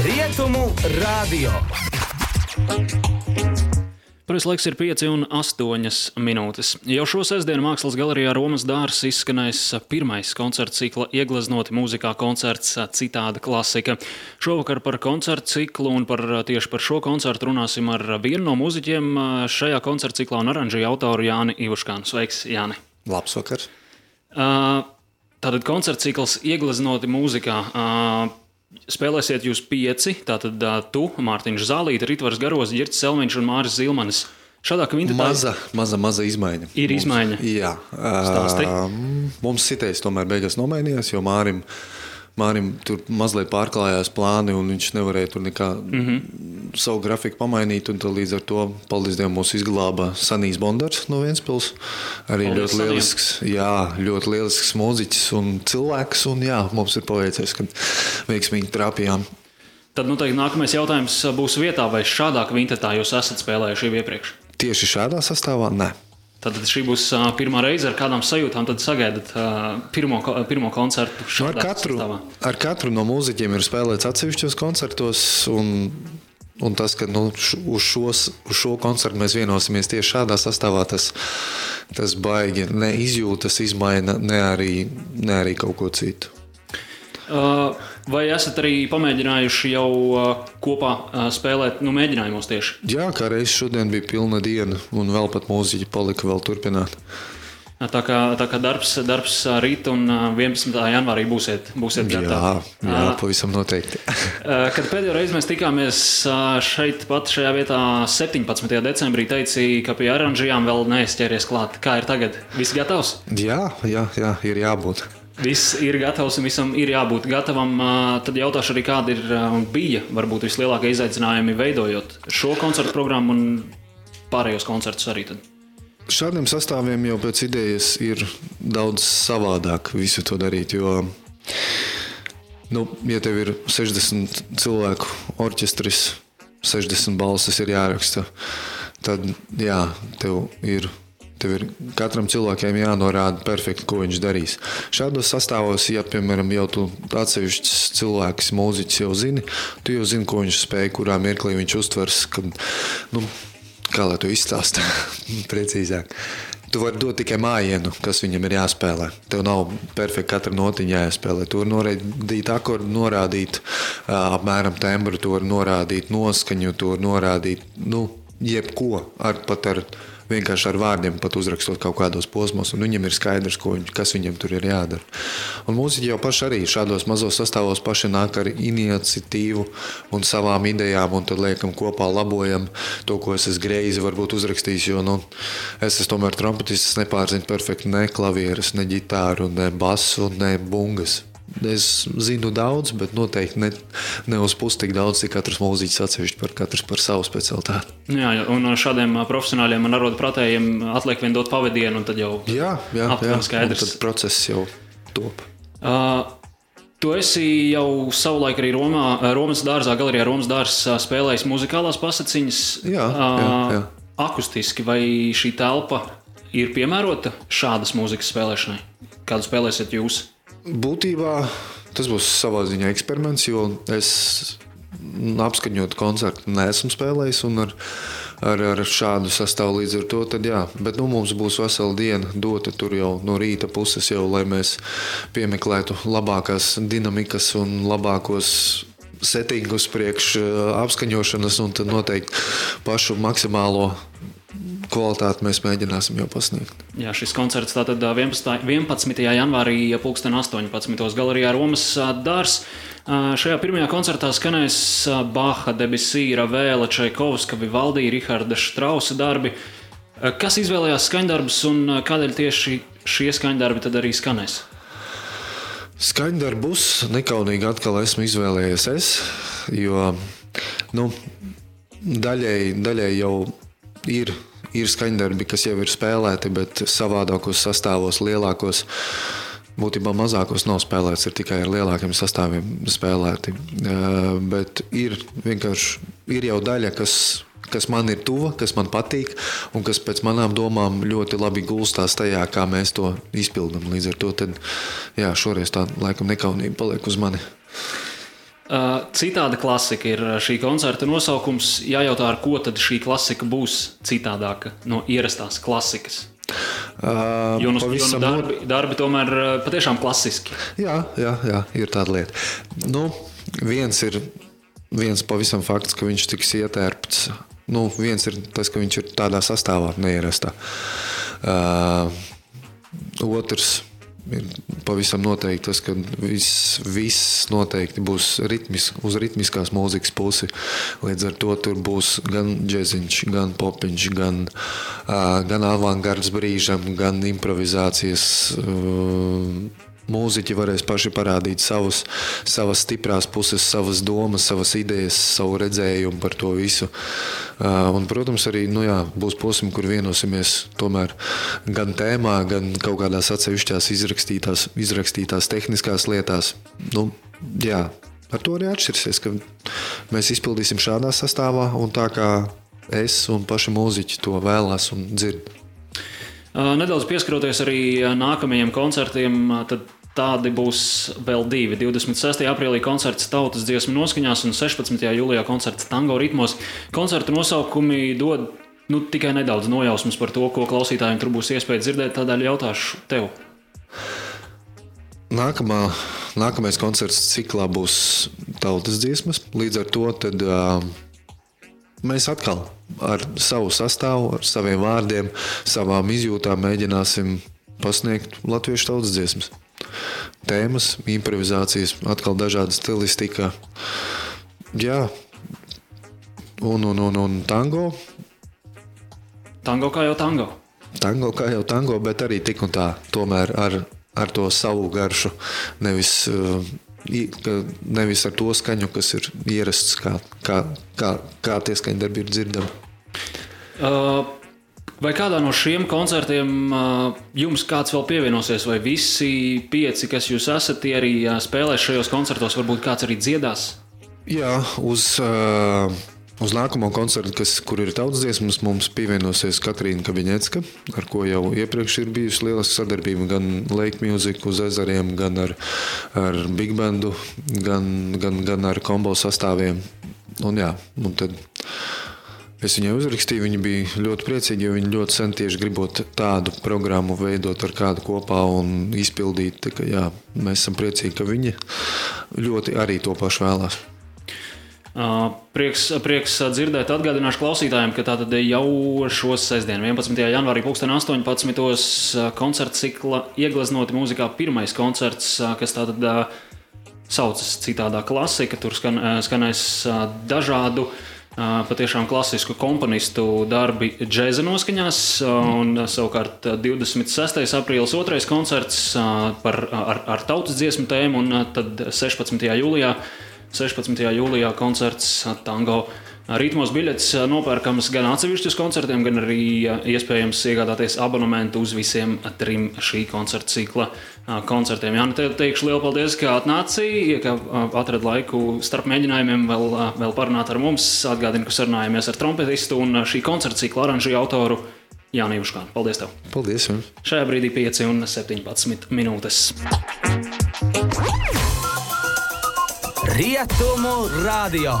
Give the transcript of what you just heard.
Rietumu radio. Pareizais laiks ir 5 un 8 minūtes. Jau šo sestdienu Mākslas galerijā Romas dārsts izskanēs pirmais koncerta cikla iegleznoti mūzikā koncerts Citāda klasika. Šovakar par koncertu ciklu un par, tieši par šo koncertu runāsim ar vienu no mūziķiem šajā koncerta ciklā un oranžija autoru Jāni Ivuškānu. Sveiks, Jāni! Labs vakars! Uh, tātad koncerta cikls iegleznoti mūzikā. Uh, Spēlēsiet jūs pieci, tātad tu, Mārtiņš Zālīte, Ritvars Garos, Girts Selmiņš un Māris Zilmanis. Šādā kvintā maza, maza, maza izmaiņa. Ir mums, izmaiņa. Jā, Stāsti. uh, mums sitais tomēr beigās nomainījās, jo Mārim, Mārim tur mazliet pārklājās plāni un viņš nevarēja tur nekā mm. -hmm. savu grafiku pamainīt. Līdz ar to, paldies Dievam, mūs izglāba Sanīs Bondars no Ventspils. Arī Paldies ļoti Sanijam. lielisks, jā, ļoti lielisks mūziķis un cilvēks. Un jā, mums ir paveicies, ka veiksmīgi trāpījām. Tad noteikti nākamais jautājums būs vietā, vai šādā kvintā jūs esat spēlējuši iepriekš. Tieši šādā sastāvā? Nē. Tad šī būs uh, pirmā reize, ar kādām sajūtām sagaidat uh, pirmo, pirmo koncertu. Nu, ar, katru, sastāvā? ar katru no mūziķiem ir spēlēts atsevišķos koncertos. Un, un tas, ka nu, uz, šos, uz šo koncertu mēs vienosimies tieši šādā sastāvā, tas, tas baigi neizjūtas, izmaina ne arī, ne arī kaut ko citu. Uh, vai esat arī pamēģinājuši jau uh, kopā uh, spēlēt, nu, mēģinājumos tieši? Jā, kā reizes šodien bija pilna diena, un vēl pat mūziķi palika vēl turpināt. Tā kā, tā kā darbs, darbs ā, rīt un ā, 11. janvārī būsiet, būsiet Jā, gatavi. jā Ā, pavisam noteikti. Kad pēdējo reizi mēs tikāmies šeit, pat šajā vietā, 17. decembrī, teici, ka pie oranžijām vēl neizķēries klāt. Kā ir tagad? Viss gatavs? jā, jā, jā, ir jābūt. Viss ir gatavs un visam ir jābūt gatavam. Tad jautāšu arī, kāda ir un bija varbūt vislielākie izaicinājumi veidojot šo koncertu programmu un pārējos koncertus arī. Tad. Šādiem sastāviem jau pēc idejas ir daudz savādāk visu to darīt. Jo, nu, ja tev ir 60 cilvēku orķestris, 60 balsis ir jāraksta, tad jā, tev ir. Tev ir katram cilvēkam jānorāda perfekti, ko viņš darīs. Šādos sastāvos, ja, piemēram, jau tu atsevišķs cilvēks, mūziķis jau zini, tu jau zini, ko viņš spēj, kurā mirklī viņš uztvers. Kad, nu, kā lai to izstāstītu precīzāk. Tu vari dot tikai mājiņu, kas viņam ir jāspēlē. Tev nav perfekti katra notiņa jāspēlē. Tu vari norādīt akordu, norādīt uh, apmēram tembru, tu vari norādīt noskaņu, tu vari norādīt nu, jebko ar, pat ar vienkārši ar vārdiem, pat uzrakstot kaut kādos posmos, un viņam ir skaidrs, ko viņš, kas viņam tur ir jādara. Un mūziķi jau paši arī šādos mazos sastāvos paši nāk ar iniciatīvu un savām idejām, un tad liekam kopā labojam to, ko es esmu greizi varbūt uzrakstījis, jo nu, es esmu tomēr trompetists, es nepārzinu perfekti ne klavieres, ne ģitāru, ne basu, ne bungas. Es zinu daudz, bet noteikti ne, ne uz pusi tik daudz, cik katrs mūziķis atsevišķi par katru par savu specialitāti. Jā, un šādiem profesionāļiem un arodu prātējiem atliek vien dot pavadienu, un tad jau Jā, jā, Aptuveni skaidrs. Tad process jau top. Uh, tu esi jau savulaik arī Romā, Romas dārzā, galerijā Romas dārzā spēlējis muzikālās pasaciņas. Jā, jā, jā. Akustiski vai šī telpa ir piemērota šādas mūzikas spēlēšanai? Kādu spēlēsiet jūs? Būtībā tas būs savā ziņā eksperiments, jo es apskaņot koncertu neesmu spēlējis. Ar, ar, ar šādu sastāvu līdz ar to tad, jā, bet nu, mums būs vesela diena dota tur jau no rīta puses, jau, lai mēs piemeklētu labākās dinamikas un labākos settingus priekš eh, apskaņošanas, un noteikti pašu maksimālo kvalitāti mēs mēģināsim jau pasniegt. Jā, šis koncerts tātad ā, 11. 11. janvārī, pulksten 18. galerijā Romas dārs. Šajā pirmajā koncertā skanēs Baha, Debisīra, Vēla, Čaikovska, Vivaldi, Riharda Štrausa darbi. Kas izvēlējās skaņdarbus un kādēļ tieši šie skaņdarbi tad arī skanēs? Skaņdarbus nekaunīgi atkal esmu izvēlējies es, jo nu, daļēji, daļēji jau ir, ir skaņdarbi, kas jau ir spēlēti, bet savādākos sastāvos, lielākos. Būtībā mazākos nav spēlēts, ir tikai ar lielākiem sastāviem spēlēti. Eh, Bet ir vienkārši ir jau daļa, kas, kas man ir tuva, kas man patīk, un kas pēc manām domām ļoti labi gulstās tajā, kā mēs to izpildām. Līdz ar to tad, jā, šoreiz tā laikam nekaunība paliek uz mani. Citāda klasika ir šī koncerta nosaukums. Jājautā, ar ko tad šī klasika būs citādāka no ierastās klasikas. Uh, jo nu, jo nu darbi, darbi tomēr patiešām klasiski. Jā, jā, jā ir tāda lieta. Nu, viens ir viens pavisam fakts, ka viņš tiks ietērpts. Nu, viens ir tas, ka viņš ir tādā sastāvā neierastā. Uh, otrs ir pavisam noteikti tas, ka viss, viss noteikti būs ritmis, uz ritmiskās mūzikas pusi. Līdz ar to tur būs gan džeksiņš, gan popiņš, gan, uh, gan avangards brīžam, gan improvizācijas. Uh, mūziķi varēs paši parādīt savus, savas stiprās puses, savas domas, savas idejas, savu redzējumu par to visu. Uh, un, protams, arī nu jā, būs posmi, kur vienosimies tomēr gan tēmā, gan kaut kādās atsevišķās izrakstītās, izrakstītās tehniskās lietās. Nu, jā, ar to arī atšķirsies, ka mēs izpildīsim šādā sastāvā un tā kā es un paši mūziķi to vēlās un dzird. Nedaudz pieskaroties arī nākamajiem koncertiem, tad Tādi būs vēl divi. 26. aprīlī koncerts tautas dziesmu noskaņās un 16. jūlijā koncerts tango ritmos. Koncerta nosaukumi dod nu, tikai nedaudz nojausmas par to, ko klausītājiem tur būs iespēja dzirdēt. Tādēļ jautāšu tev. Nākamā, nākamais koncerts ciklā būs tautas dziesmas. Līdz ar to tad, uh, mēs atkal ar savu sastāvu, ar saviem vārdiem, savām izjūtām mēģināsim pasniegt latviešu tautas dziesmas tēmas, improvizācijas, atkal dažāda stilistika. Jā, un, un, un, un tango. Tango kā jau tango. Tango kā jau tango, bet arī tik un tā, tomēr ar, ar to savu garšu. Nevis, uh, nevis ar to skaņu, kas ir ierasts, kā, kā, kā, kā tie skaņdarbi ir dzirdami. Uh, Vai kādā no šiem koncertiem jums kāds vēl pievienosies, vai visi pieci, kas jūs esat, arī spēlēs šajos koncertos, varbūt kāds arī dziedās? Jā, uz, uz nākamo koncertu, kas, kur ir tautas dziesmas, mums pievienosies Katrīna Kabiņecka, ar ko jau iepriekš ir bijusi lieliska sadarbība gan Lake Music uz ezeriem, gan ar, ar Big Bandu, gan, gan, gan ar kombo sastāviem. Un jā, un tad Es viņai uzrakstīju, viņa bija ļoti priecīga, jo viņa ļoti sen tieši gribot tādu programmu veidot ar kādu kopā un izpildīt. Ka, jā, mēs esam priecīgi, ka viņa ļoti arī to pašu vēlās. Prieks, prieks dzirdēt, atgādināšu klausītājiem, ka tātad jau šo sestdienu, 11. janvārī, 2018. koncerta cikla iegleznoti mūzikā pirmais koncerts, kas tātad saucas citādā klasika. Tur skan, skanēs dažādu uh, patiešām klasisku komponistu darbi džēza noskaņās. Un, savukārt 26. aprīlis otrais koncerts par, ar, ar tautas dziesmu tēmu, un tad 16. jūlijā, 16. jūlijā koncerts tango Rītmos biļetes nopērkamas gan atsevišķus koncertiem, gan arī iespējams iegādāties abonementu uz visiem trim šī koncerta cikla koncertiem. Jā, nu te teikšu lielu paldies, ka atnācīja, ka atrad laiku starp mēģinājumiem vēl, vēl parunāt ar mums. Atgādinu, ka sarunājamies ar trompetistu un šī koncerta cikla oranžiju autoru. Jānis Juškāns. Paldies! Tev. Paldies! Jums. Šajā brīdī 5 un 17 minūtes. Rietumu radio!